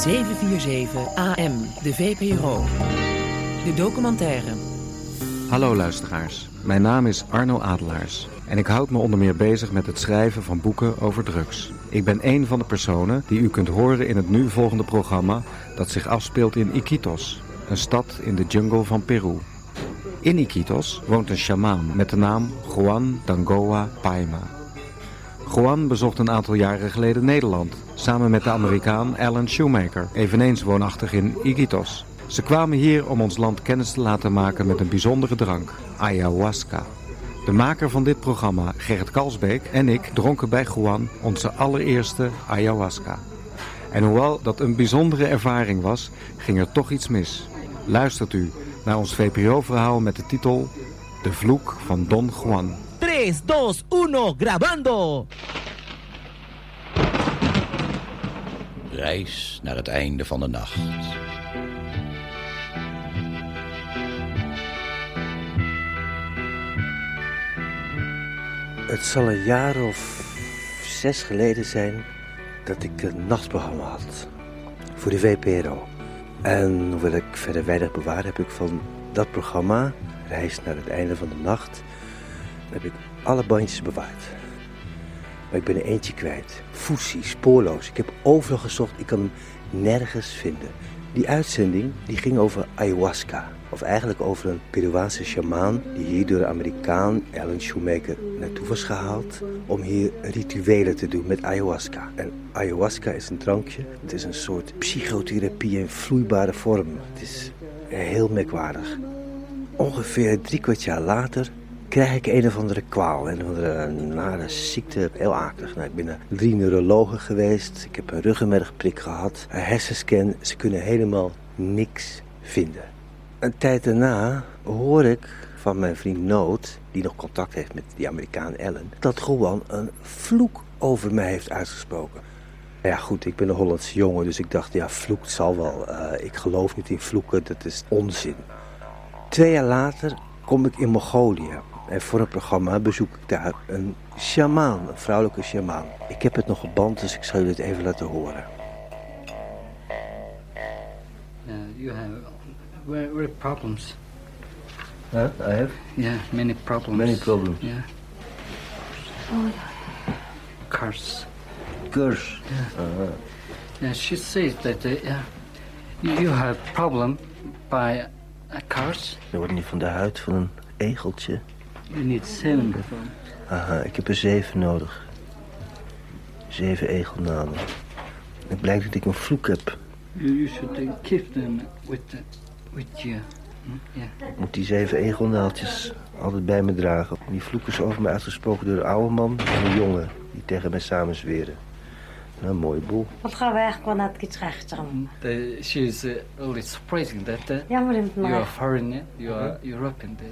747 AM, de VPRO. De documentaire. Hallo luisteraars, mijn naam is Arno Adelaars en ik houd me onder meer bezig met het schrijven van boeken over drugs. Ik ben een van de personen die u kunt horen in het nu volgende programma dat zich afspeelt in Iquitos, een stad in de jungle van Peru. In Iquitos woont een shamaan met de naam Juan Dangoa Paima. Juan bezocht een aantal jaren geleden Nederland, samen met de Amerikaan Alan Shoemaker, eveneens woonachtig in Iquitos. Ze kwamen hier om ons land kennis te laten maken met een bijzondere drank, ayahuasca. De maker van dit programma, Gerrit Kalsbeek, en ik dronken bij Juan onze allereerste ayahuasca. En hoewel dat een bijzondere ervaring was, ging er toch iets mis. Luistert u naar ons VPRO-verhaal met de titel De Vloek van Don Juan. 3, 2, 1, grabando! Reis naar het einde van de nacht. Het zal een jaar of zes geleden zijn dat ik een nachtprogramma had voor de VPRO. En hoewel ik verder weinig bewaar, heb ik van dat programma, Reis naar het einde van de nacht, heb ik alle bandjes bewaard. Maar ik ben er eentje kwijt. Foesie, spoorloos. Ik heb overal gezocht, ik kan hem nergens vinden. Die uitzending die ging over ayahuasca. Of eigenlijk over een Peruaanse shamaan die hier door de Amerikaan Alan Shoemaker naartoe was gehaald om hier rituelen te doen met ayahuasca. En ayahuasca is een drankje. Het is een soort psychotherapie in vloeibare vorm. Het is heel merkwaardig. Ongeveer drie kwart jaar later krijg ik een of andere kwaal. Een of andere nare ziekte, heel akelig. Nou, ik ben naar drie neurologen geweest. Ik heb een ruggenmergprik gehad. Een hersenscan. Ze kunnen helemaal niks vinden. Een tijd daarna hoor ik van mijn vriend Noot, die nog contact heeft met die Amerikaan Ellen, dat Juan een vloek over mij heeft uitgesproken. Ja goed, ik ben een Hollandse jongen, dus ik dacht, ja vloek zal wel. Uh, ik geloof niet in vloeken, dat is onzin. Twee jaar later kom ik in Mongolië. En voor een programma bezoek ik daar een shamaan, een vrouwelijke shamaan. Ik heb het nog op band, dus ik zal jullie het even laten horen. Uh, you have very, very problems. Huh? I have Yeah, many problems. many problems. Yeah. Cars. Curse. Yeah, she says that uh, yeah, you, have problem by uh, cars. Dat wordt niet van de huid van een egeltje. You need seven from. Aha, ik heb er zeven nodig. Zeven egelnamen. Het blijkt dat ik een vloek heb. You, you should keep them with with you. Yeah. Ik moet die zeven egelnaaltjes altijd bij me dragen. Die vloek is over me uitgesproken door een oude man en een jongen die tegen mij samen zweren. Nou, een mooie boel. Wat gaan we eigenlijk wel naar het rechteren? The, she's uh, really surprising that uh, Ja, maar you are maar. foreigner, you are European. That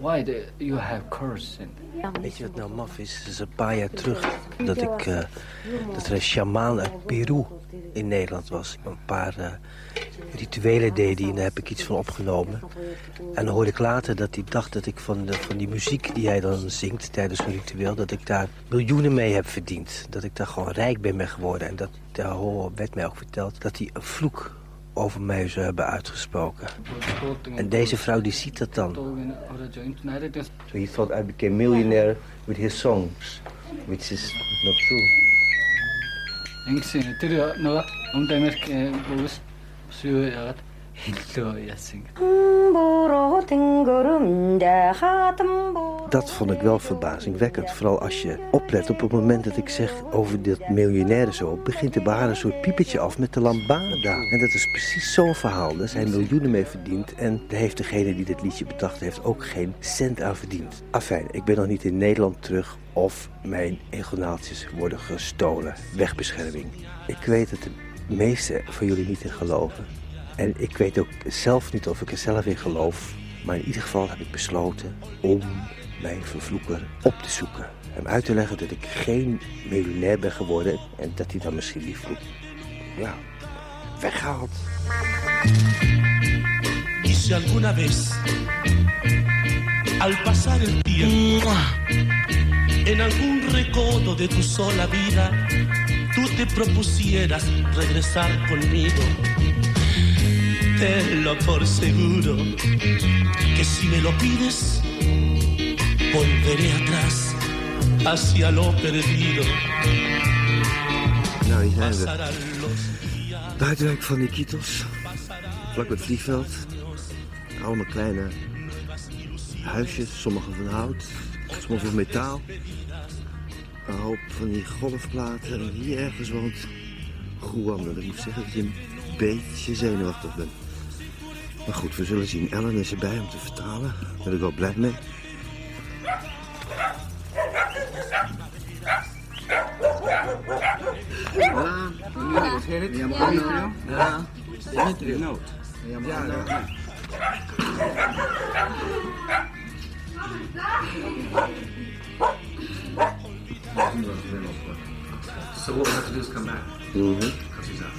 why you have cars and Weet je wat nou maf is? Het is een paar jaar terug dat, ik, eh, dat er een shamaan uit Peru in Nederland was. Een paar eh, rituelen deed hij en daar heb ik iets van opgenomen. En dan hoorde ik later dat hij dacht dat ik van, de, van die muziek die hij dan zingt tijdens een ritueel... dat ik daar miljoenen mee heb verdiend. Dat ik daar gewoon rijk ben mee geworden. En dat daar werd mij ook verteld dat hij een vloek over mij zou hebben uitgesproken. En deze vrouw die ziet dat dan. So he thought I became millionaire with his songs, which is not true. Engsin dat vond ik wel verbazingwekkend. Vooral als je oplet op het moment dat ik zeg over dat miljonair zo, begint de baren een soort piepetje af met de lambada. En dat is precies zo'n verhaal. Daar zijn miljoenen mee verdiend. En daar heeft degene die dit liedje bedacht heeft ook geen cent aan verdiend. Afijn, ik ben nog niet in Nederland terug of mijn egonaaltjes worden gestolen. Wegbescherming. Ik weet dat de meesten van jullie niet in geloven. En ik weet ook zelf niet of ik er zelf in geloof. Maar in ieder geval heb ik besloten om mijn vervloeker op te zoeken. Hem uit te leggen dat ik geen miljonair ben geworden. En dat hij dan misschien die vloek, ja, weghaalt. Y si alguna vez, al pasar el tiempo, en algún recodo de tu sola vida, tú te propusieras regresar conmigo, por seguro que si me lo pides, volveré atrás hacia lo perdido. Nou, hier zijn we. Buitenwijk van Nikitos. Vlak bij het vliegveld. Allemaal kleine huisjes, sommige van hout, sommige van metaal. Een hoop van die golfplaten. En hier ergens woont Juan. Ik moet zeggen dat je een beetje zenuwachtig bent. Maar goed, we zullen zien. Ellen is erbij om te vertalen. Daar ben ik wel blij mee. So what we have to do is come back. Mhm. Because he's out.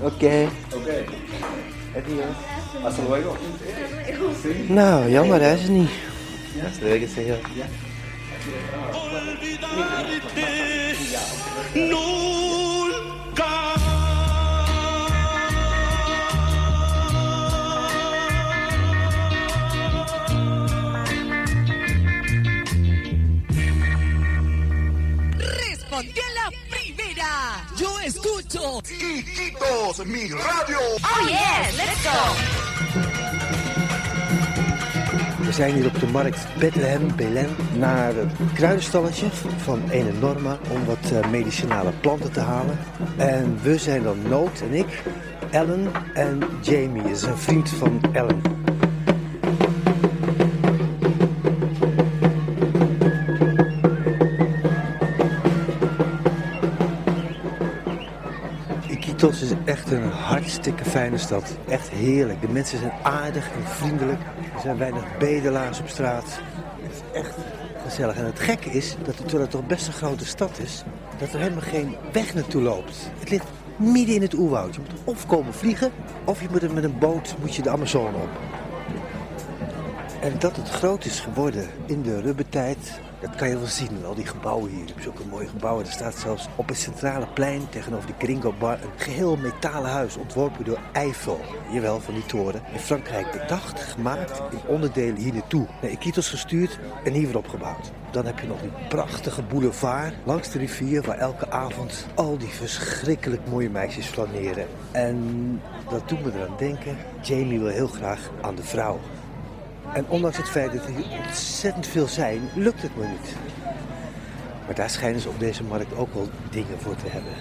Oké. Okay. Hasta luego. Nou, jammer, hij is er niet. Hasta luego, señor. olvidarte nunca. Respondió la primera. Yo escucho. Iquitos, mi radio. Oh yes, let's go! We zijn hier op de markt Bethlehem, Belen, naar het kruidenstalletje van Ene Norma om wat eh, medicinale planten te halen. En we zijn dan Noot en ik, Ellen en Jamie is een vriend van Ellen. Iquitos is echt een hartstikke fijne stad. Echt heerlijk. De mensen zijn aardig en vriendelijk. Er zijn weinig bedelaars op straat. Het is echt gezellig. En het gekke is dat terwijl het toch best een grote stad is, dat er helemaal geen weg naartoe loopt. Het ligt midden in het oerwoud. Je moet of komen vliegen, of je moet met een boot moet je de Amazone op. En dat het groot is geworden in de rubbertijd, dat kan je wel zien. Al die gebouwen hier, je hebt zulke mooie gebouwen. Er staat zelfs op het centrale plein tegenover de Gringo Bar een geheel metalen huis ontworpen door Eiffel. Jawel, van die toren. In Frankrijk bedacht, gemaakt, in onderdelen hier naartoe. Naar Iquitos gestuurd en hier weer opgebouwd. Dan heb je nog die prachtige boulevard langs de rivier waar elke avond al die verschrikkelijk mooie meisjes flaneren. En dat doet me eraan denken, Jamie wil heel graag aan de vrouw. En ondanks het feit dat er hier ontzettend veel zijn, lukt het me niet. Maar daar schijnen ze op deze markt ook wel dingen voor te hebben.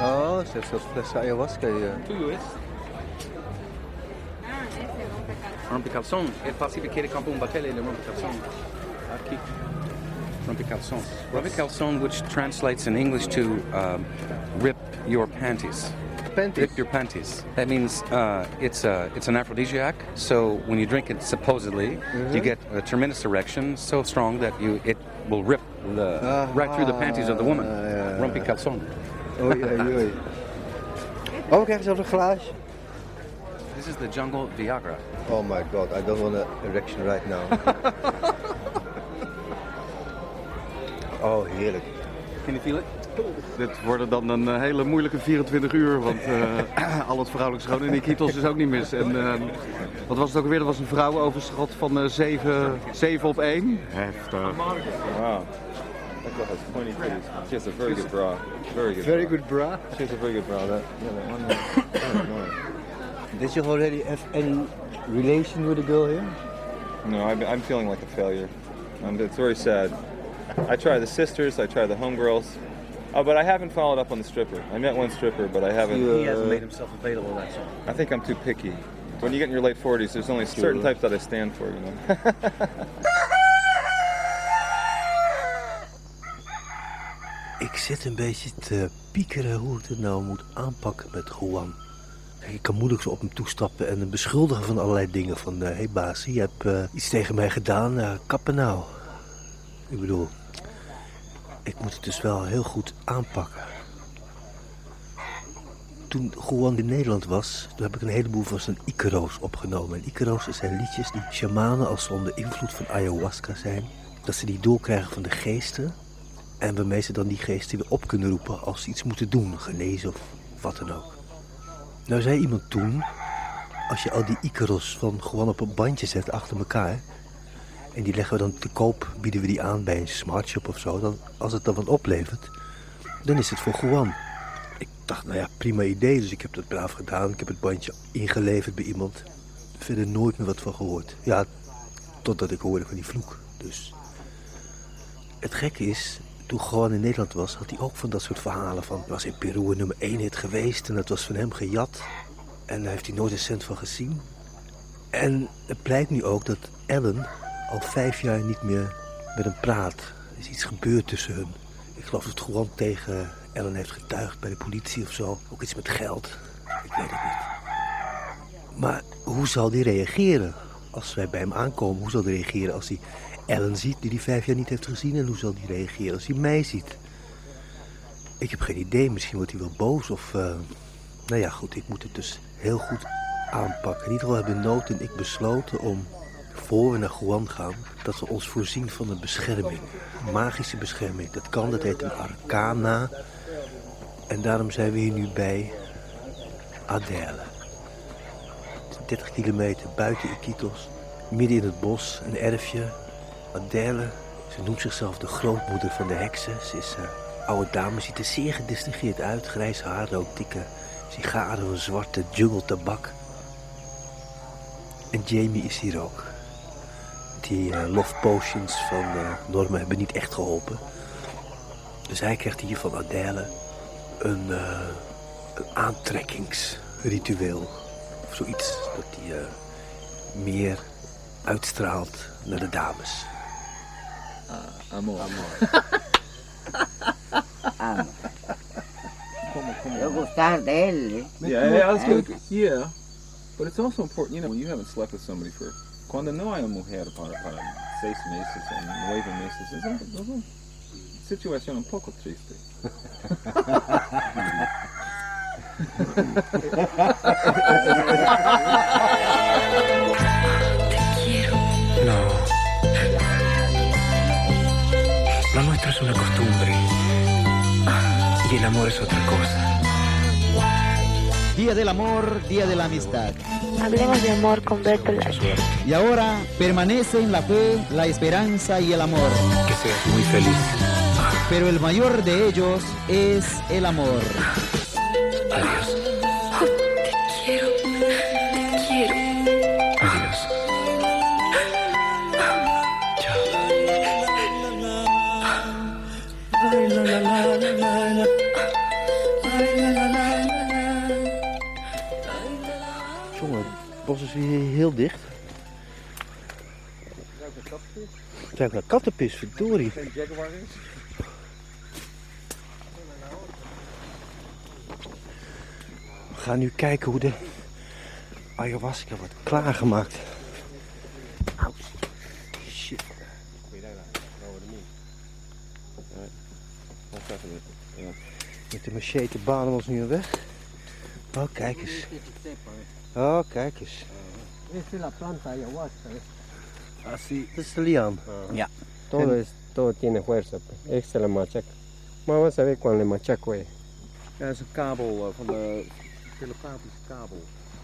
Oh, ze heeft zelfs flessen ayahuasca hier. Tuyo es. Rompecalzón. El Pacific quiere comprar un batele de rompecalzón. Aquí. Rompecalzón. Rompecalzón, which translates in English to um, rip your panties. Panties? Rip your panties. That means uh, it's a, it's an aphrodisiac. So when you drink it, supposedly, you get a tremendous erection, so strong that you it will rip the, right through the panties of the woman. Ja, ja. Rompecalzón. Oei, oei, oei. Oh, we krijgen zelfs een glaasje. This is the jungle Viagra. Oh my god, I don't want an erection right now. oh, heerlijk. Can you feel it? Dit worden dan een eh, hele moeilijke 24 uur, want eh, al het vrouwelijk schoon in Iquitos is ook niet mis. En eh, wat was het ook weer? Er was een vrouwenoverschot van eh 7, 7 op 1. Heftig. Wow. That girl has pointy titties. She has a very good bra. Very good. Very bra. good bra. She has a very good bra. That, yeah, that one. uh. Did you already have any relation with a girl here? No, I'm, I'm feeling like a failure. Um, it's very sad. I tried the sisters. I tried the homegirls. Oh, but I haven't followed up on the stripper. I met one stripper, but I haven't. He hasn't made himself available, that's all. I think I'm too picky. When you get in your late 40s, there's only certain types that I stand for, you know. Ik zit een beetje te piekeren hoe ik het nou moet aanpakken met Juan. Kijk, ik kan moeilijk zo op hem toestappen en hem beschuldigen van allerlei dingen. Van, hé hey baas, je hebt eh, iets tegen mij gedaan, uh, kappen nou. Ik bedoel, ik moet het dus wel heel goed aanpakken. Toen Juan in Nederland was, toen heb ik een heleboel van zijn Icaro's opgenomen. En Icaro's zijn liedjes die shamanen als ze onder invloed van ayahuasca zijn, dat ze die doorkrijgen van de geesten. En waarmee ze dan die geesten weer op kunnen roepen als ze iets moeten doen, genezen of wat dan ook. Nou zei iemand toen, als je al die Icaros van gewoon op een bandje zet achter elkaar... en die leggen we dan te koop, bieden we die aan bij een smartshop of zo... Dan, als het dan wat oplevert, dan is het voor Juan. Ik dacht, nou ja, prima idee, dus ik heb dat braaf gedaan. Ik heb het bandje ingeleverd bij iemand. Verder nooit meer wat van gehoord. Ja, totdat ik hoorde van die vloek, dus... Het gekke is, toen Juan in Nederland was, had hij ook van dat soort verhalen van... was in Peru een nummer 1 hit geweest en dat was van hem gejat. En daar heeft hij nooit een cent van gezien. En het blijkt nu ook dat Ellen al vijf jaar niet meer met hem praat. Er is iets gebeurd tussen hun. Ik geloof dat Juan tegen Ellen heeft getuigd bij de politie of zo. Ook iets met geld. Ik weet het niet. Maar hoe zal die reageren als wij bij hem aankomen? Hoe zal hij reageren als hij Ellen ziet die hij vijf jaar niet heeft gezien? En hoe zal hij reageren als hij mij ziet? Ik heb geen idee. Misschien wordt hij wel boos of... Uh... Nou ja, goed. Ik moet het dus heel goed aanpakken. In ieder geval hebben Noot en ik besloten om... voor we naar Juan gaan... dat we ons voorzien van een bescherming. Magische bescherming. Dat kan. Dat heet een arcana. En daarom zijn we hier nu bij Adele. 30 kilometer buiten Iquitos, midden in het bos, een erfje. Adele, ze noemt zichzelf de grootmoeder van de heksen. Ze is een oude dame, ziet er zeer gedistingeerd uit. Grijs haar, rookt dikke sigaren zwarte jungle tabak. En Jamie is hier ook. Die uh, love potions van uh, Norma hebben niet echt geholpen. Dus hij krijgt hier van Adele een, uh, een aantrekkingsritueel. Of zoiets dat hij uh, meer uitstraalt naar de dames. Uh, amor. amor. Yo gustar de él. Yeah, yeah, that's good. Yeah. But it's also important, you know, when you haven't slept with somebody for... Cuando no hay una mujer para, para seis meses o nueve meses, es una, es una situación un poco triste. No. Lo nuestro es una costumbre. Y el amor es otra cosa. Día del amor, día de la amistad. Hablemos de amor con Bertolt. Y ahora permanece en la fe, la esperanza y el amor. Que seas muy feliz. Pero el mayor de ellos es el amor. Het bos is weer heel dicht. Het ruikt naar kattenpis, verdorie. Geen jaguar is? We gaan nu kijken hoe de ayahuasca wordt klaargemaakt. Au. Shit. Met de machete banen we ons nu weg. Oh, kijk eens. Oh, kijk eens. Esta es la planta ayahuasca. Así. Dat is de liaan. Ya. Todo, es, todo tiene fuerza. Esta la machaca. Maar a ver cuando le machaco es. Ja, dat is een kabel van de telepathische kabel.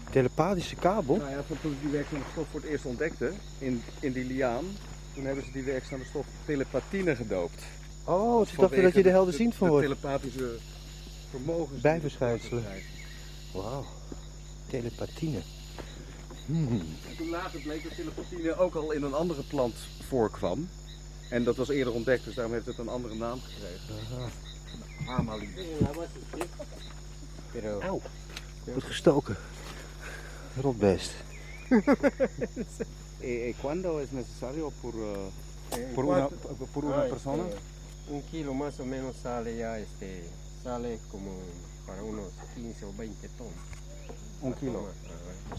Telepathische kabel? Nou ja, van toen ze die werkzame stof voor het eerst ontdekten in, in die liaan, toen hebben ze die werkzame stof telepatine gedoopt. Oh, ze dachten dat je de helder zien van wordt. De telepathische vermogens. Bijverschijnselen. Wauw. Telepatine. Hmm. En toen later bleek dat telepatine ook al in een andere plant voorkwam. En dat was eerder ontdekt, dus daarom heeft het een andere naam gekregen. Aha. Amalie. Auw. Wordt gestoken. Rotbeest. ¿Y cuándo es necesario por, Eh, por, una, por una persona? este, un kilo más o menos sale ya, este, sale como para unos 15 o 20 ton. Un kilo.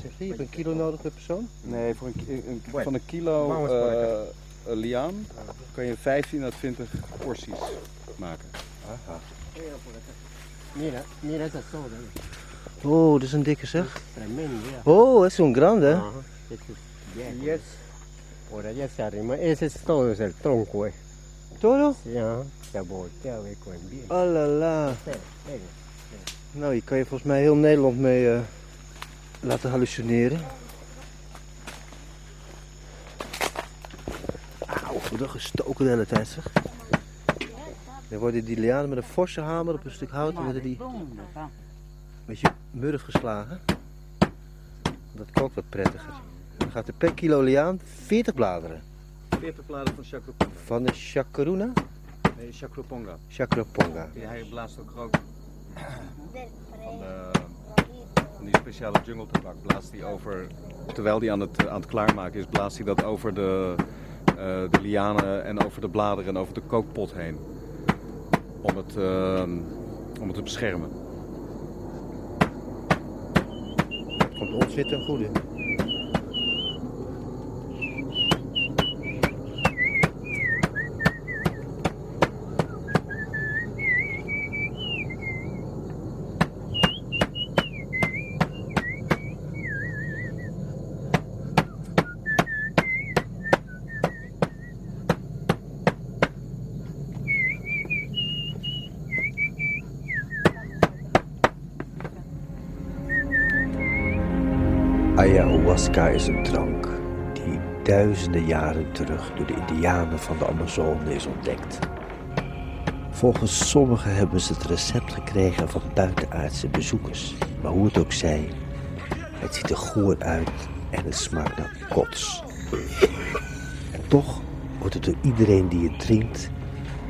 Zeg je, je hebt een kilo nodig per persoon? Nee, voor een, een- Bueno, van een kilo eh, een liaan kan je 15 à 20 porties maken. Aha. Oh, dat is een dikke zeg. Ya. Oh, dat is zo'n grande. Yes. Por allá se arrima. Ese es todo, es el tronco, eh. ¿Todo? Ja, se voltea weer con bien. Oh la la. Nou, hier kan je volgens mij heel Nederland mee eh, laten hallucineren. Auw, wat een gestoken de hele tijd zeg. Dan worden die lianen met een forse hamer op een stuk hout, dan worden die een beetje murf geslagen. Dat kookt wat prettiger. Dan gaat er per kilo liaan 40 bladeren. 40 bladen van Chacroponga. Van de chacaruna? Nee, Chacroponga. Chacroponga. Die hij blaast ook rook. Van, de, van die speciale jungle tabak blaast hij over. Terwijl hij aan het, aan het klaarmaken is, blaast hij dat over de, eh, de lianen en over de bladeren en over de kookpot heen. Om het, eh, om het te beschermen. Komt ons ten goede. Ayahuasca is een drank die duizenden jaren terug door de Indianen van de Amazone is ontdekt. Volgens sommigen hebben ze het recept gekregen van buitenaardse bezoekers. Maar hoe het ook zij, het ziet er goor uit en het smaakt naar kots. En toch wordt het door iedereen die het drinkt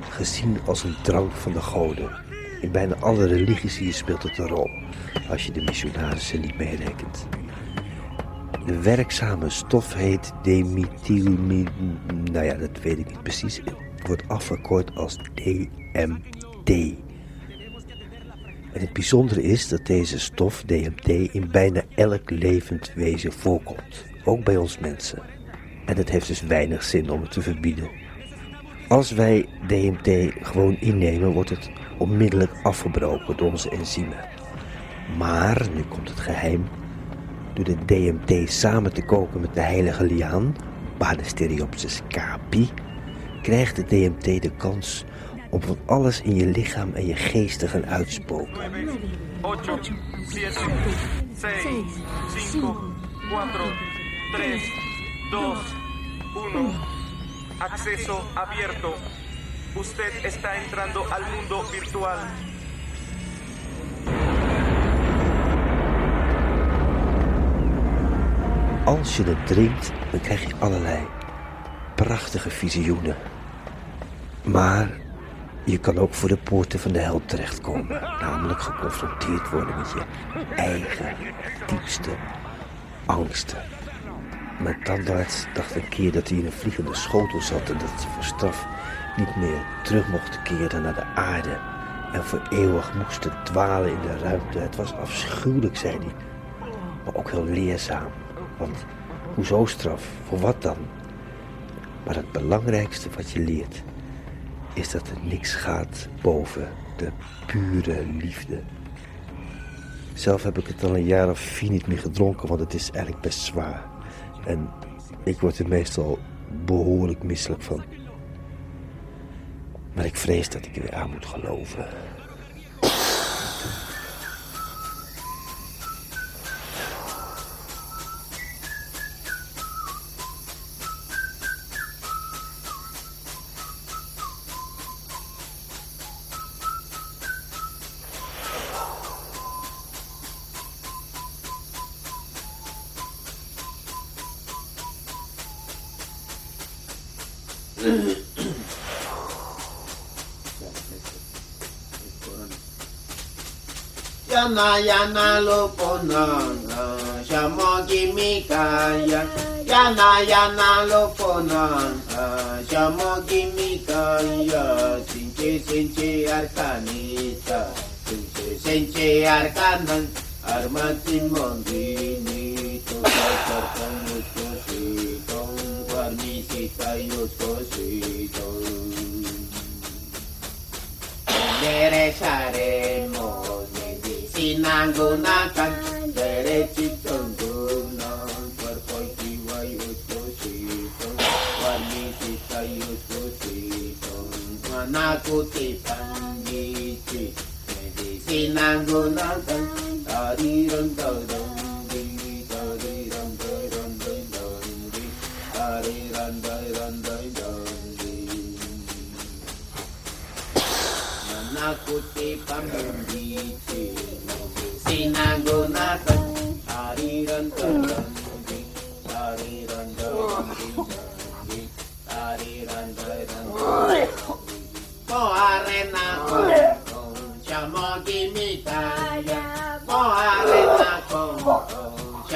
gezien als een drank van de goden. In bijna alle religies hier speelt het een rol, als je de missionarissen niet meerekent. De werkzame stof heet dimethylamid... Nou ja, dat weet ik niet precies. Het wordt afgekort als DMT. En het bijzondere is dat deze stof, DMT, in bijna elk levend wezen voorkomt. Ook bij ons mensen. En het heeft dus weinig zin om het te verbieden. Als wij DMT gewoon innemen, wordt het onmiddellijk afgebroken door onze enzymen. Maar, nu komt het geheim, door de DMT samen te koken met de heilige liaan, Banisteriopsis capi, krijgt de DMT de kans om van alles in je lichaam en je geest te gaan uitspoken. 8, 7, 6, 5, 4, 3, 2, 1. Acceso abierto. Usted está entrando al mundo virtual. Als je het drinkt, dan krijg je allerlei prachtige visioenen. Maar je kan ook voor de poorten van de hel terechtkomen. Namelijk geconfronteerd worden met je eigen diepste angsten. Mijn tandarts dacht een keer dat hij in een vliegende schotel zat en dat hij voor straf niet meer terug mocht keren naar de aarde. En voor eeuwig moest dwalen in de ruimte. Het was afschuwelijk, zei hij. Maar ook heel leerzaam. Want hoezo straf? Voor wat dan? Maar het belangrijkste wat je leert is dat er niks gaat boven de pure liefde. Zelf heb ik het al een jaar of vier niet meer gedronken, want het is eigenlijk best zwaar. En ik word er meestal behoorlijk misselijk van. Maar ik vrees dat ik er weer aan moet geloven. Yana yana loponanga, shamo kimikaya. Yana yana loponanga, shamo kimikaya. Sinche sinche arcanita, sinche sinche arcanan, armatin mondini, Enderezaremos medicinando natal, derechito no por cultivo y ustosito, guarnicita y ustosito, manacuti medicinando natal, tariron.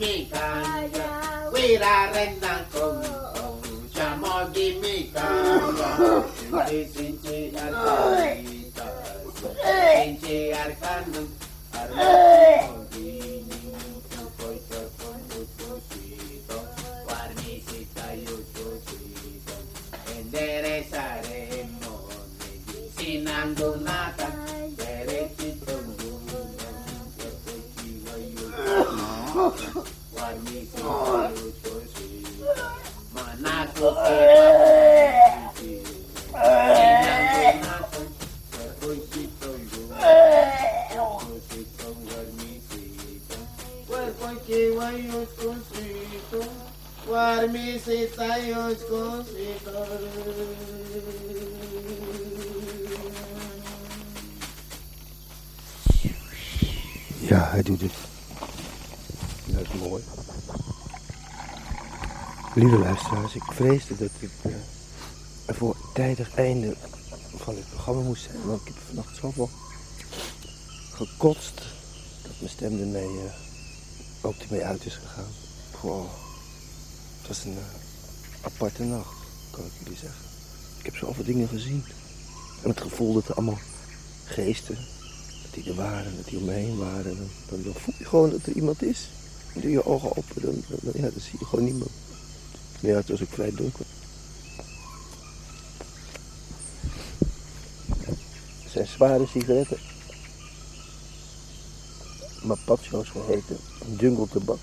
dimiganda, wira rin the kungkong. Siya mo dimiganda, sinti-sinti at kalita. Sinti-sinti at kanang arlo. Ja, hij doet het. Dat is mooi. Lieve luisteraars, ik vreesde dat ik er voor tijdig einde van dit programma moest zijn. Want ik heb vannacht zoveel gekotst dat mijn stem ermee eh, ook ermee uit is gegaan. Wow. Het was een eh, aparte nacht, kan ik jullie zeggen. Ik heb zoveel dingen gezien. En het gevoel dat er allemaal geesten, die er waren, dat die om me heen waren. Dan, voel je gewoon dat er iemand is. Dan doe je ogen open, dan, dan, dan- ja, dan zie je gewoon niemand. Ja, het was ook vrij donker. Het zijn zware sigaretten. Mapacho's geheten. Jungle tabak.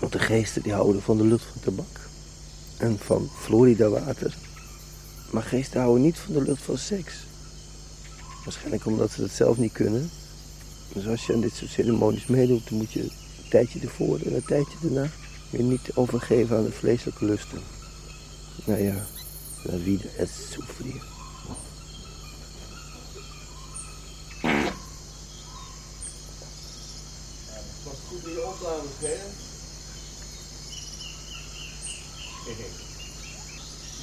Want de geesten die houden van de lucht van tabak. En van Florida water. Maar geesten houden niet van de lucht van seks. Waarschijnlijk omdat ze dat zelf niet kunnen. Dus als je aan dit soort ceremonies meedoet, dan moet je een tijdje ervoor en een tijdje daarna je niet overgeven aan de vleeselijke lusten. Nou ja, la vida es sufrir. Was goed in je hè?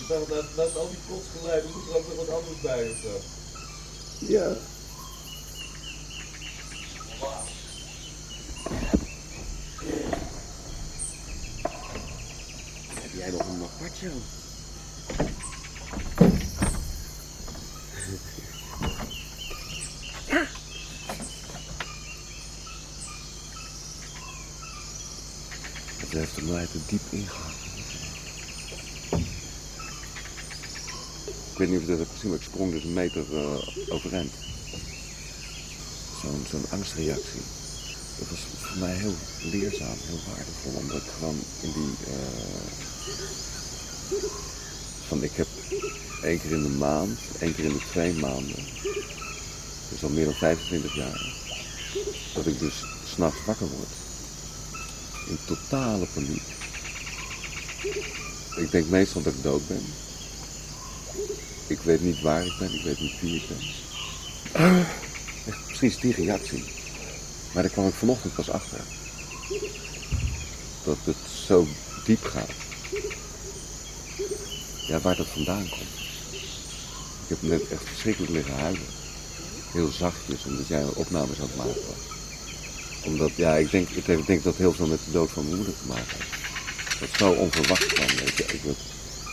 Dacht, naast al die kotsgeluiden moet er ook nog wat anders bij of zo. Ja. Heb jij nog een mapacho? Het heeft er mij te diep ingehaald. Weet niet of je dat hebt gezien, maar ik sprong dus een meter eh, overeind. Zo'n zo'n angstreactie. Dat was voor mij heel leerzaam, heel waardevol, omdat ik gewoon in die... eh, van ik heb één keer in de maand, één keer in de twee maanden, dus al meer dan 25 jaar, dat ik dus s'nachts wakker word. In totale paniek. Ik denk meestal dat ik dood ben. Ik weet niet waar ik ben, ik weet niet wie ik ben. Echt precies die reactie. Maar daar kwam ik vanochtend pas achter. Dat het zo diep gaat. Ja, waar dat vandaan komt. Ik heb net echt verschrikkelijk liggen huilen. Heel zachtjes, omdat jij opnames aan het maken was. Omdat, ja, ik denk, ik denk dat het heel veel met de dood van mijn moeder te maken heeft. Dat zo onverwacht kwam, weet je. Ik, werd-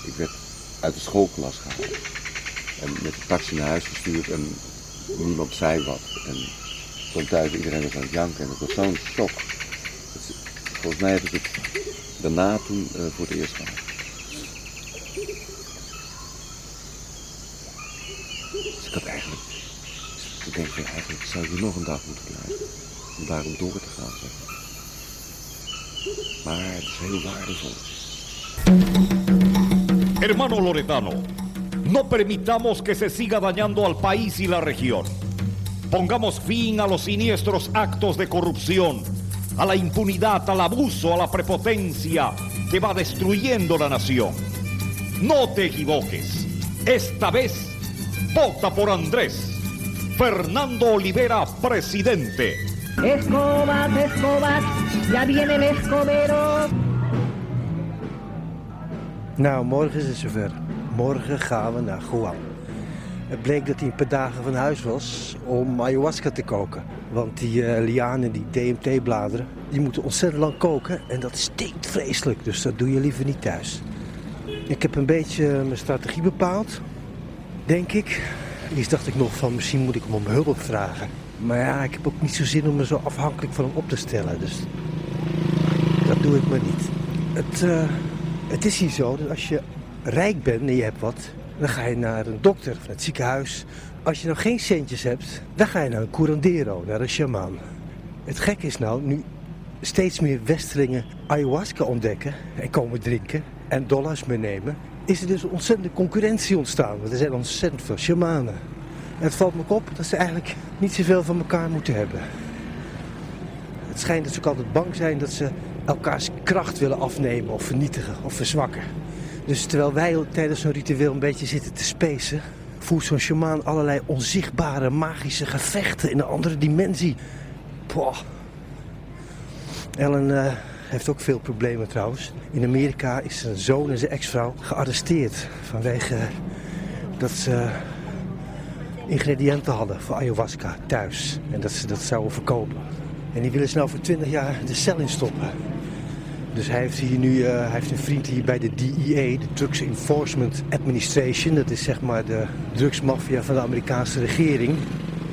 Ik werd uit de schoolklas gehaald. En met de taxi naar huis gestuurd en niemand zei wat. En kwam thuis, iedereen was aan het janken. En het was zo'n shock. Is- volgens mij heb ik het daarna toen eh, voor het eerst gehad. Dus ik had eigenlijk... Ik denk van, eigenlijk zou hier nog een dag moeten blijven. Om daarom door te gaan. Zeg. maar. Maar het is heel waardevol. Hermano Loretano, no permitamos que se siga dañando al país y la región. Pongamos fin a los siniestros actos de corrupción, a la impunidad, al abuso, a la prepotencia que va destruyendo la nación. No te equivoques. Esta vez, vota por Andrés. Fernando Olivera, presidente. Escobas, escobas, ya viene el escobero. Nou, morgen is het zover. Morgen gaan we naar Guam. Het bleek dat hij een paar dagen van huis was om ayahuasca te koken. Want die eh, lianen, die DMT-bladeren, die moeten ontzettend lang koken. En dat stinkt vreselijk, dus dat doe je liever niet thuis. Ik heb een beetje mijn strategie bepaald, denk ik. Eerst dacht ik nog van misschien moet ik hem om hulp vragen. Maar ja, ik heb ook niet zo zin om me zo afhankelijk van hem op te stellen. Dus dat doe ik maar niet. Het, eh, het is hier zo dat als je rijk bent en je hebt wat, dan ga je naar een dokter of naar het ziekenhuis. Als je nou geen centjes hebt, dan ga je naar een curandero, naar een shamaan. Het gek is nou, nu steeds meer westerlingen ayahuasca ontdekken en komen drinken en dollars meenemen, is er dus ontzettende concurrentie ontstaan. Want er zijn ontzettend veel shamanen. En het valt me op dat ze eigenlijk niet zoveel van elkaar moeten hebben. Het schijnt dat ze ook altijd bang zijn dat ze elkaars kracht willen afnemen of vernietigen of verzwakken. Dus terwijl wij tijdens zo'n ritueel een beetje zitten te spacen, voert zo'n shamaan allerlei onzichtbare magische gevechten in een andere dimensie. Poh. Ellen eh, heeft ook veel problemen trouwens. In Amerika is zijn zoon en zijn ex-vrouw gearresteerd vanwege dat ze ingrediënten hadden voor ayahuasca thuis. En dat ze dat zouden verkopen. En die willen ze nou voor 20 jaar de cel instoppen. Dus hij heeft hier nu eh, hij heeft een vriend hier bij de DEA, de Drugs Enforcement Administration. Dat is zeg maar de drugsmafia van de Amerikaanse regering.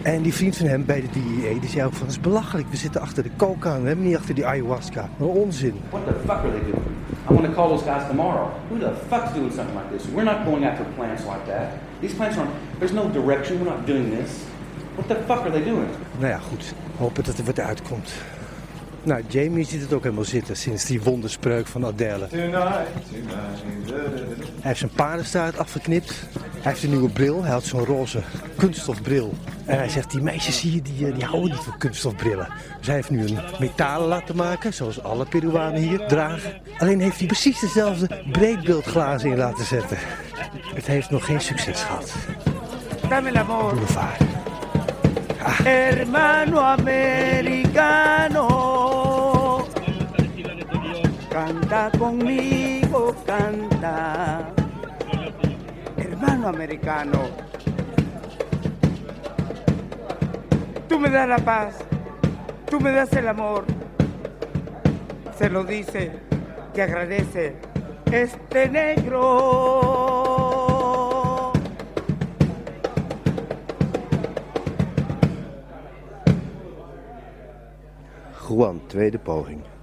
En die vriend van hem bij de DEA, die zei ook van, het is belachelijk. We zitten achter de coca, we hebben niet achter die ayahuasca. Wat onzin. What the fuck are they doing? I'm going to call those guys tomorrow. Who the fuck's doing something like this? We're not going after plants like that. These plants aren't. There's no direction. We're not doing this. What the fuck are they doing? Nou ja, goed. Hopen dat er wat uitkomt. Nou, Jamie ziet het ook helemaal zitten sinds die wonderspreuk van Adele. Tonight, Hij heeft zijn paardenstaart afgeknipt. Hij heeft een nieuwe bril. Hij had zo'n roze kunststofbril. En hij zegt, die meisjes hier, die, eh, die houden niet van kunststofbrillen. Dus hij heeft nu een metalen laten maken, zoals alle Peruanen hier dragen. Alleen heeft hij precies dezelfde breedbeeldglazen in laten zetten. Het heeft nog geen succes gehad. Dame el amor. Boulevard. Hermano americano, canta conmigo, canta. Hermano americano, tú me das la paz, tú me das el amor. Se lo dice, que agradece este negro. Juan, tweede poging.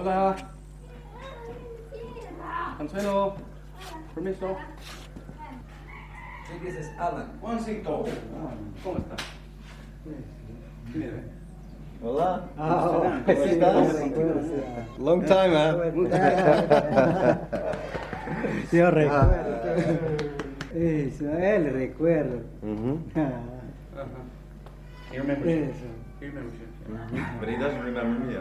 Hola. Consuelo. Permiso. This is Alan. Juancito. ¿Cómo está? Mire. Hola. Ah, ¿Cómo estás? Long time, Yo recuerdo. Eso, él recuerdo. Ah, He remembers you. Eso. He remembers you. But he doesn't remember me.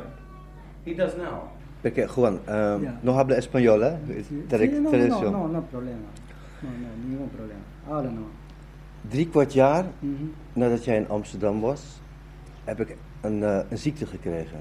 He does now. Porque, Juan, eh, no habla español, ¿eh? Sí, no, no, no, no problema. No, no, ningún problema. Ahora no. Drie kwart jaar Mhm. nadat jij in Amsterdam was, heb ik een, eh, een ziekte gekregen.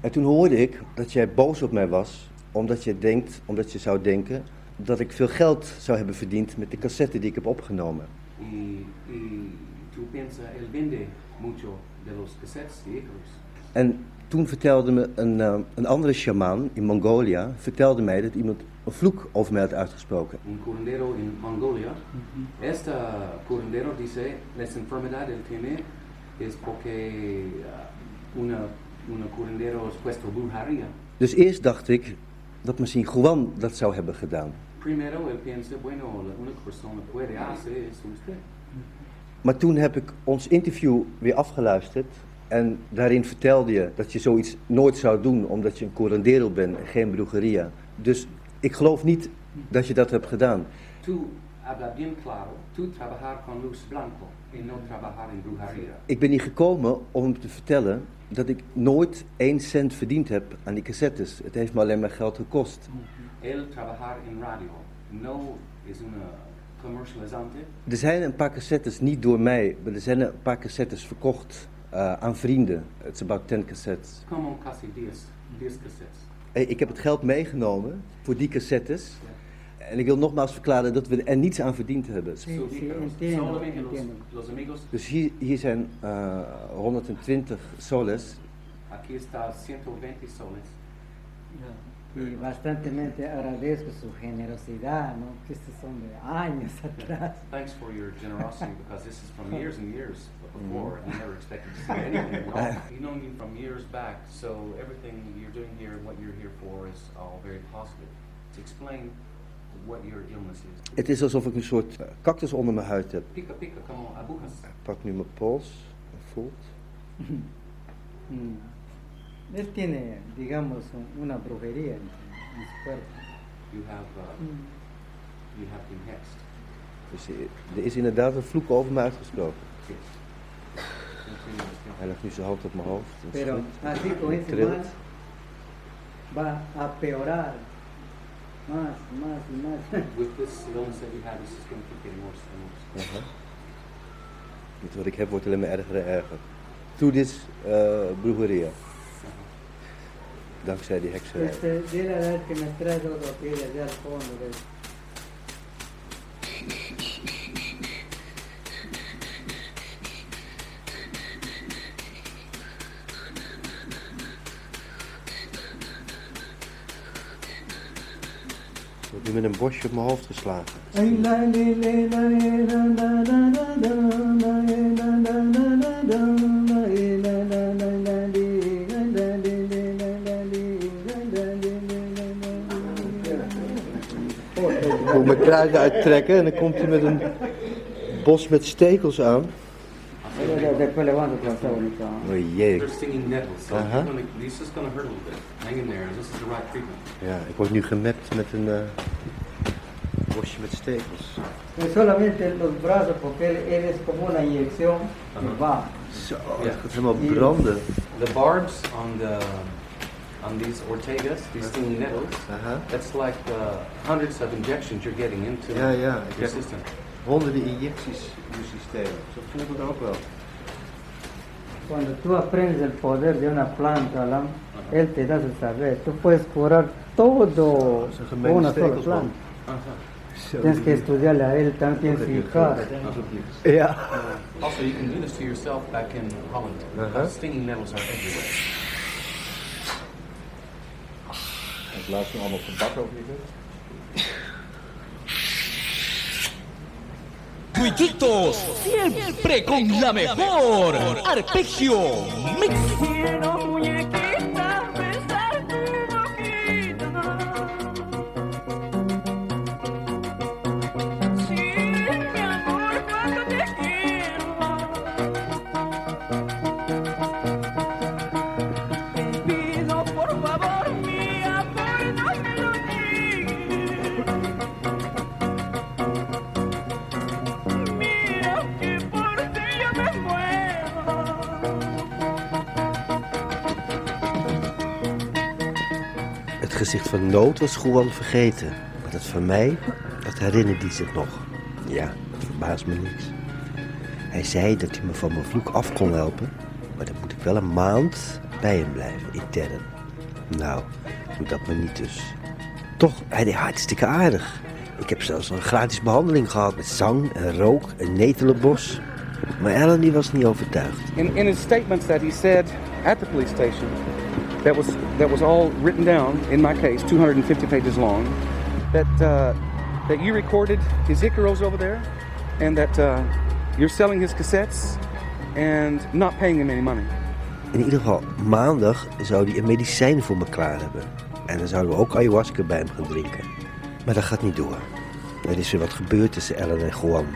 En toen hoorde ik dat jij boos op mij was, omdat je, denkt, omdat je zou denken dat ik veel geld zou hebben verdiend met de cassette die ik heb opgenomen. Y, y tú piensas, él vende mucho de los cassettes de Icarus. En Toen vertelde me een, eh, een andere shamaan in Mongolia, vertelde mij dat iemand een vloek over mij had uitgesproken. Un curandero en Mongolia. Este curandero dice, las enfermedades él tiene es porque uh, una, una curandero es puesto brujería. Dus eerst dacht ik dat misschien Juan dat zou hebben gedaan. Primero él piensa, bueno, la única persona puede hacer es usted. Maar toen heb ik ons interview weer afgeluisterd. En daarin vertelde je dat je zoiets nooit zou doen omdat je een curandero bent en geen brujeria. Dus ik geloof niet dat je dat hebt gedaan. Tú habla bien claro, tú trabajar con luz blanco no trabajar en. Ik ben hier gekomen om hem te vertellen dat ik nooit één cent verdiend heb aan die cassettes. Het heeft me alleen maar geld gekost. Trabajar en radio no una. Er zijn een paar cassettes, niet door mij, maar er zijn een paar cassettes verkocht aan vrienden. Het is about 10 cassettes. Como casi 10, 10 cassettes. Hey, ik heb het geld meegenomen voor die cassettes. En ik wil nogmaals verklaren dat we er niets aan verdiend hebben. Dus hier, hier zijn eh, 120 soles. Aquí está 120 soles. Y bastantemente agradezco su generosidad, ¿no? Que estos son de años atrás. Thanks for your generosity because this is from years and years before and I never expected to see anything at all. You know me from years back, so everything you're doing here and what you're here for is all very positive. To explain what your illness is. Het is alsof ik een soort eh, cactus onder mijn huid heb. Pica pica como agujas. Ik pak nu mijn pols en voelt. Mm. Él tiene, digamos, un- una brujería en, en su cuerpo. You have, uh, Mm. you have been hexed. Dus eh, er is inderdaad een vloek over me uitgesproken. Yes. Hij legt nu zijn hand op mijn hoofd. en Pero schudt, así con ese trilt. más va a peorar. Más, más y más. With this illness that you have, this is going to keep getting worse and worse. Aha. Niet wat ik heb wordt alleen maar erger en erger. Through this uh, brujeria. Dankzij die hekserij. Este, dile a ver que me trae otro pie de allá al fondo. de- Ik nu met een bosje op mijn hoofd geslagen. Moet mijn kruiden uittrekken en dan komt hij met een bos met stekels aan. Oh jee. They're stinging nettles, so Uh-huh. you're gonna, this is going to hurt a little bit. Hang in there. This is the right treatment. Ja, ik word nu gemapt met een eh, bosje met stekels. Es solamente los brazos porque él, es como una inyección que va. Zo, het gaat helemaal branden. The barbs on the on these ortegas, these stinging nettles, that's like uh, hundreds of injections you're getting into Ja, ja. Your heb system. honderden injecties in mijn systeem. Zo voelt het ook wel. Cuando tú aprendes el poder de una planta, Alam, él te da su saber. Tú puedes curar todo con una sola planta. Tienes que estudiarle a él, también fijar. Ja. Also, you can do this to yourself back in Holland. because Stinging nettles are everywhere. Het laatst nu allemaal gebak over je Luiquitos, siempre con la mejor. Arpegio Mix. Van nood was Juan vergeten. Maar dat van mij, dat herinnerde hij zich nog. Ja, dat verbaast me niks. Hij zei dat hij me van mijn vloek af kon helpen. Maar dan moet ik wel een maand bij hem blijven, intern. Nou, doe dat maar niet dus. Toch, hij deed hartstikke aardig. Ik heb zelfs een gratis behandeling gehad met zang en rook en netelenbos. Maar Ellen die was niet overtuigd. In, in his statements that he said at the police station, that was that was all written down in my case, 250 pages long. That uh, that you recorded his Icaros over there, and that uh, you're selling his cassettes and not paying him any money. In ieder geval, maandag zou hij een medicijn voor me klaar hebben. En dan zouden we ook ayahuasca bij hem gaan drinken. Maar dat gaat niet door. Er is weer wat gebeurd tussen Ellen en Juan.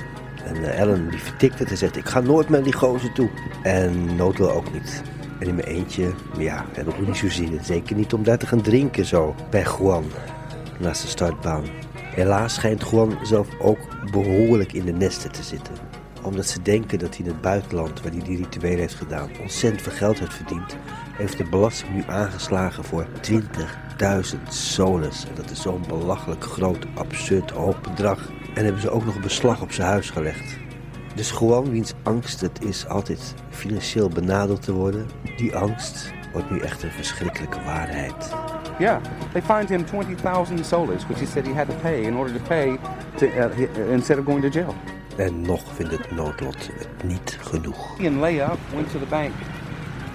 En eh, Ellen die vertikt het en zegt, ik ga nooit meer die gozer toe. En Nood ook niet. En in mijn eentje, ja, heb ik ook niet zo zin in. Zeker niet om daar te gaan drinken zo, bij Juan. Naast de startbaan. Helaas schijnt Juan zelf ook behoorlijk in de nesten te zitten. Omdat ze denken dat hij in het buitenland, waar hij die rituelen heeft gedaan, ontzettend veel geld heeft verdiend, heeft de belasting nu aangeslagen voor 20.000 soles. En dat is zo'n belachelijk groot, absurd hoog bedrag. En hebben ze ook nog beslag op zijn huis gelegd. Dus Juan, wiens angst het is altijd financieel benadeld te worden, die angst wordt nu echt een verschrikkelijke waarheid. Yeah, they fined him 20,000 soles, which he said he had to pay in order to pay to, uh, uh, instead of going to jail. En nog vindt het noodlot het niet genoeg. He and Leia went to the bank.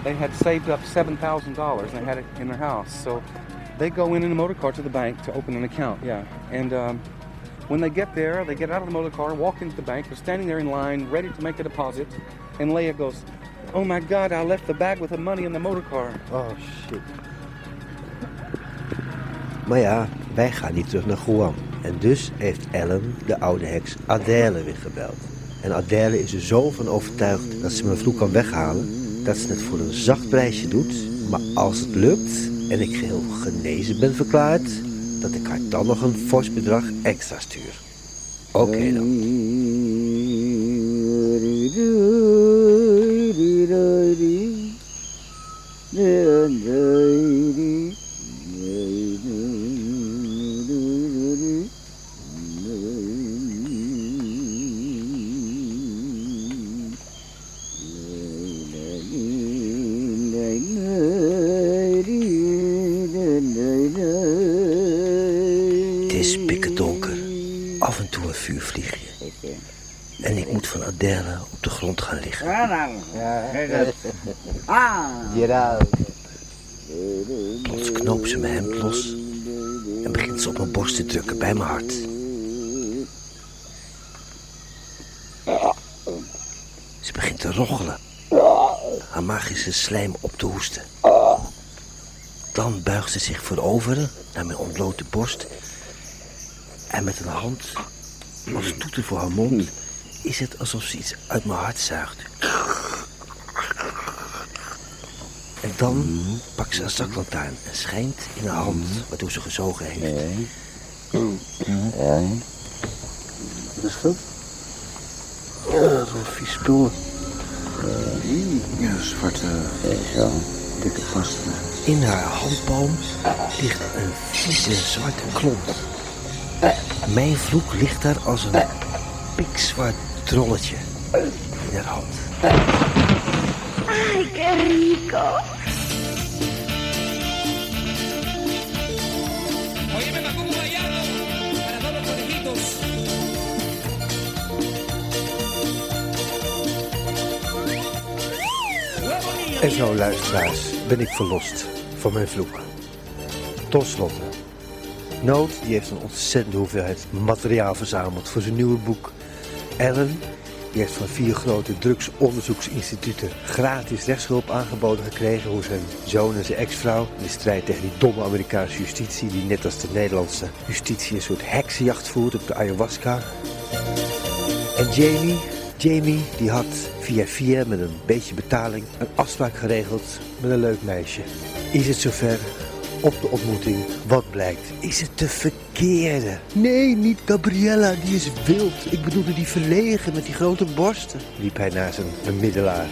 They had saved up $7,000 and they had it in their house. So they go in in a motor car to the bank to open an account, yeah. And um, when they get there, they get out of the motor car, walk into the bank, they're standing there in line, ready to make a deposit. And Leia goes, Oh my God, I left the bag with the money in the motor car. Oh shit. Maar ja, wij gaan niet terug naar Juan. En dus heeft Ellen de oude heks Adèle weer gebeld. En Adèle is er zo van overtuigd dat ze mijn vloek kan weghalen... dat ze het voor een zacht prijsje doet. Maar als het lukt en ik geheel genezen ben verklaard... dat ik haar dan nog een fors bedrag extra stuur. Oké dan. Adèle op de grond gaan liggen. Plots knoopt ze mijn hemd los en begint ze op mijn borst te drukken bij mijn hart. Ze begint te roggelen. Haar magische slijm op te hoesten. Dan buigt ze zich voorover naar mijn ontblote borst. En met een hand als toeter voor haar mond is het alsof ze iets uit mijn hart zuigt. En dan pakt ze een zaklantaarn en schijnt in haar hand waardoor ze gezogen heeft. Ja. Dat is goed. Ja, zo'n vies spul. Ja, zwarte, ja, dikke vast. In haar handpalm ligt een vieze zwarte klont. Mijn vloek ligt daar als een pikzwart trolletje in haar hand. Ay, qué rico. En zo, luisteraars, ben ik verlost van mijn vloek. Tot slot. Noot die heeft een ontzettende hoeveelheid materiaal verzameld voor zijn nieuwe boek. Ellen die heeft van vier grote drugsonderzoeksinstituten gratis rechtshulp aangeboden gekregen hoe zijn zoon en zijn ex-vrouw in de strijd tegen die domme Amerikaanse justitie die net als de Nederlandse justitie een soort heksenjacht voert op de ayahuasca. En Jamie, Jamie die had via via met een beetje betaling een afspraak geregeld met een leuk meisje. Is het zover? Op de ontmoeting, wat blijkt? Is het de verkeerde? Nee, niet Gabriella, die is wild. Ik bedoelde die verlegen met die grote borsten, liep hij naar zijn bemiddelaar.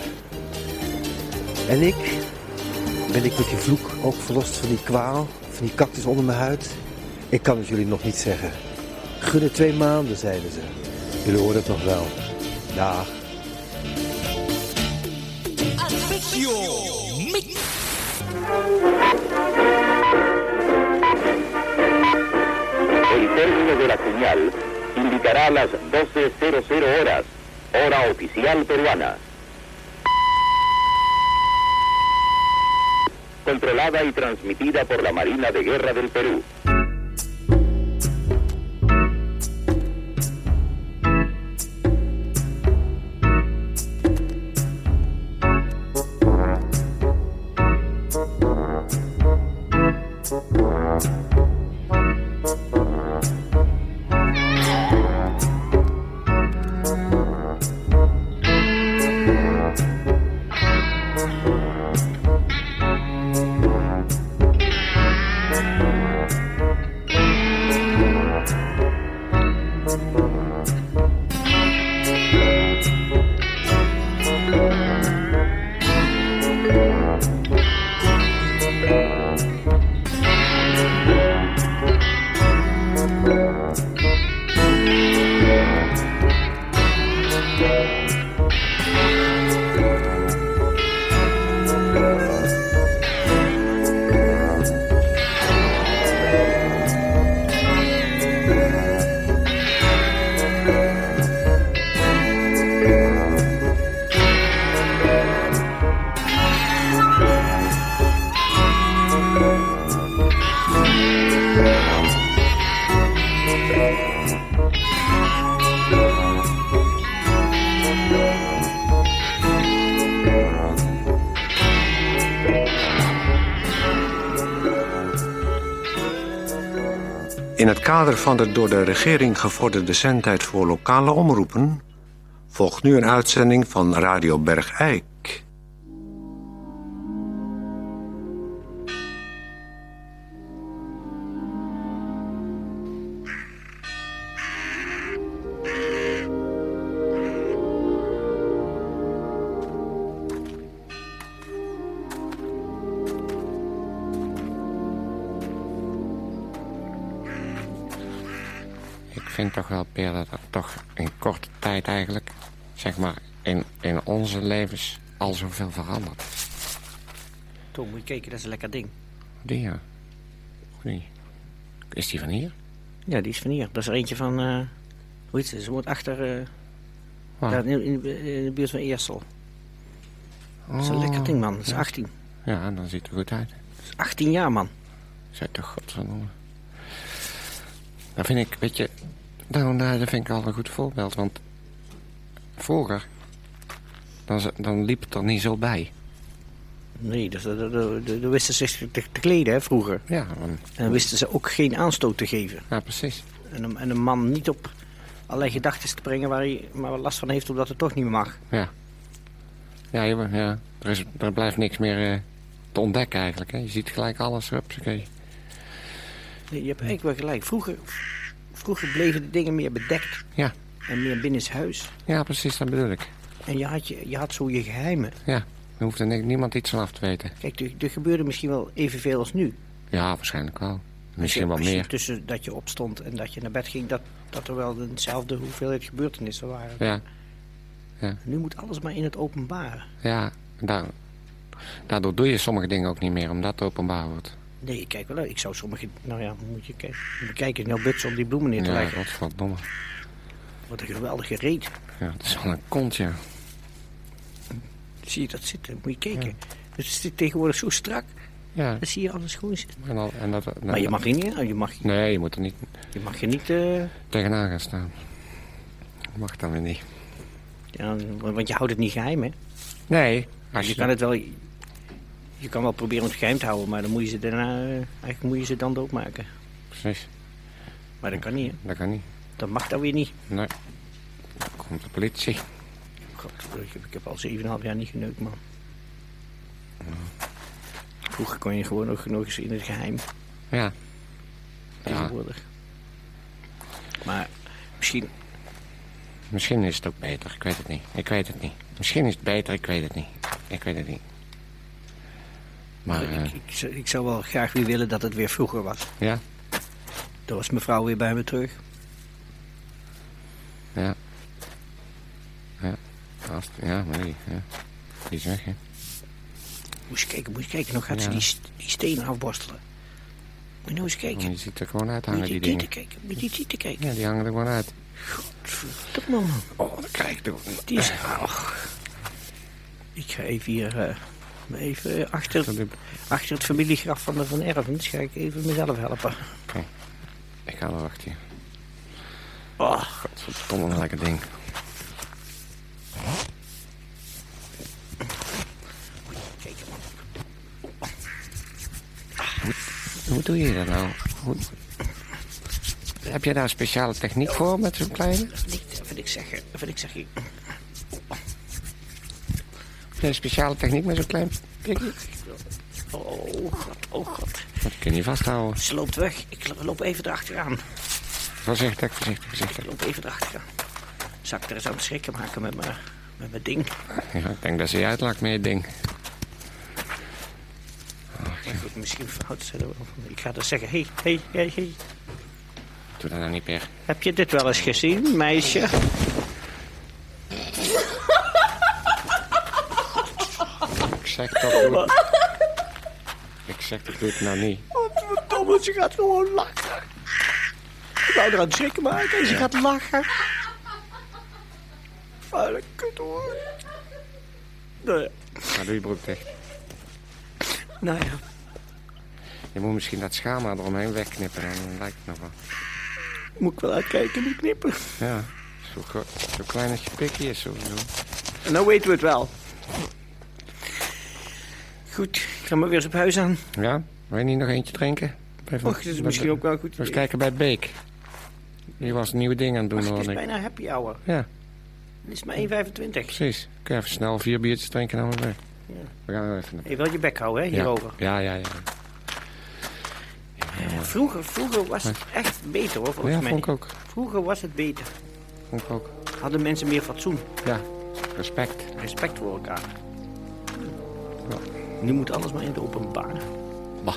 En ik? Ben ik met die vloek ook verlost van die kwaal, van die cactus onder mijn huid? Ik kan het jullie nog niet zeggen. Gun het twee maanden, zeiden ze. Jullie horen het nog wel. Dag. Mix. Indicará las 12.00 horas, hora oficial peruana. controlada y transmitida por la Marina de Guerra del Perú. In het kader van de door de regering gevorderde zendtijd voor lokale omroepen... volgt nu een uitzending van Radio Bergijk. Toch wel, Peer, dat er toch in korte tijd eigenlijk... zeg maar, in, in onze levens al zoveel verandert. Tom, moet je kijken, dat is een lekker ding. Die, ja. Die. Is die van hier? Ja, die is van hier. Dat is er eentje van, eh, hoe heet ze? Ze woont achter, eh, daar in, in, de buurt van Eersel. Dat is een lekker ding, man. Dat is Ja. 18. Ja, dan ziet het er goed uit. Dat is 18 jaar, man. Zeg toch, godverdomme. Dat vind ik, weet je... Nou, nou, dat vind ik al een goed voorbeeld, want... Vroeger... Dan, dan liep het er niet zo bij. Nee, dus, dat, dat, dat, dat wisten ze zich te, te kleden, hè, vroeger. Ja. En dan wisten ze ook geen aanstoot te geven. Ja, precies. En een, en een man niet op allerlei gedachten te brengen waar hij maar last van heeft omdat het toch niet mag. Ja. Ja, ja er, is, er blijft niks meer eh, te ontdekken eigenlijk. Hè. Je ziet gelijk alles. Hupsakee. Nee, je hebt eigenlijk wel gelijk. Vroeger, vroeger bleven de dingen meer bedekt. Ja. En meer binnenshuis. Ja, precies, dat bedoel ik. En je had, je, je had zo je geheimen. Ja, hoeft er ni- niemand iets van af te weten. Kijk, er, er gebeurde misschien wel evenveel als nu. Ja, waarschijnlijk wel. Misschien wel meer. Tussen dat je opstond en dat je naar bed ging, dat, dat er wel dezelfde hoeveelheid gebeurtenissen waren. Ja. Ja, Nu moet alles maar in het openbaar. ja daar, daardoor doe je sommige dingen ook niet meer, omdat het openbaar wordt. Nee, ik kijk wel uit. Ik zou sommige... Nou ja, moet je kijken. Nou butsen om die bloemen neer te Ja, leggen. godverdomme. Wat een geweldige reet. Ja, het is wel een kontje. Zie je dat zitten? Moet je kijken. Het zit tegenwoordig zo strak. Ja. Dan zie je alles gewoon zitten. En dan, en dat, Maar je mag er niet aan. Je mag, Nee, je moet er niet je mag je niet... eh, tegenaan gaan staan. Mag dan weer niet. ja, want je houdt het niet geheim, hè? Nee. Als je, kan het wel... Je kan wel proberen het geheim te houden, maar dan moet je ze daarna... eh, eigenlijk moet je ze dan doodmaken. Precies. Maar dat kan niet, hè? Dat kan niet. Dat mag dan weer niet. Nee. Dan komt de politie. God, ik heb, ik heb al 7,5 jaar niet geneukt, man. Vroeger kon je gewoon nog, nog eens in het geheim. Ja. Ja. Tegenwoordig. Maar misschien... Misschien is het ook beter, ik weet het niet. Ik weet het niet. Misschien is het beter, ik weet het niet. Ik weet het niet. Maar, eh, ik, ik, zou- ik zou wel graag weer willen dat het weer vroeger was. ja, Dan was mijn vrouw weer bij me terug. ja. Ja, ja, maar ja. die weg, hè. Moest je kijken, moet je kijken. Nog gaat ze die, die stenen afborstelen. Moet je nou eens kijken. Je ziet er gewoon uit Moet hangen, je die die te dingen. kijken. Moet je die te kijken. Ja, die hangen er gewoon uit. Godverdomme. Oh, dat krijg ik toch. Die is... Och. Ik ga even hier... eh, Even achter, achter het familiegraf van de Van Ervens ga ik even mezelf helpen. Oké. Ik ga er wachten. hier. Oh. Godverdomme, een lekker ding. Hoe, hoe doe je dat nou? Hoe- Heb je daar een speciale techniek voor met zo'n kleine? Niet, wat ik zeggen, wat ik zeg. Een speciale techniek met zo'n klein? Oh god, oh god. Dat kun je niet vasthouden. Ze loopt weg. Ik lo- loop even erachteraan. Voorzichtig, voorzichtig, voorzichtig. Ik loop even erachteraan. Zal ik er eens aan het schrikken maken met mijn, met mijn ding? Ja, ik denk dat ze je uitlacht met je ding. Maar goed, misschien fout. Ik ga dus zeggen, hé, hé, hé, hé. Doe dat nou niet meer. Heb je dit wel eens gezien, meisje? Zeg toch, doe. Ik zeg toch, doe het nou niet. Wat verdomme, ze gaat gewoon lachen. Ik er aan het schrikken maken en ze gaat lachen. Vuile kut hoor. Nou ja. Maar doe je broek dicht. Nou ja. Je moet misschien dat schaam eromheen wegknippen, dan lijkt het nog wel. Moet ik wel uitkijken, die knippen. Ja, zo klein als je pikje is sowieso. En nou weten we het wel. Goed, ik ga maar weer eens op huis aan. Ja? Wil je niet nog eentje drinken? Even, Och, dat is misschien ook wel een goed Eens kijken bij Beek. Die was nieuwe dingen aan het doen, Ach, het is hoor bijna happy hour. Ja, Het is maar 1,25. precies. Kun je even snel vier biertjes drinken en dan weer weg. Ja. We gaan er even naar Je wel je bek houden, hè, Ja. hierover. Ja, ja, ja. Eh, Vroeger, vroeger was het echt beter, hoor, volgens Ja, mij. vond ik ook. Vroeger was het beter. Vond ik ook. Hadden mensen meer fatsoen. Ja, respect. Respect voor elkaar. Nu moet alles maar in het openbaar. Bah.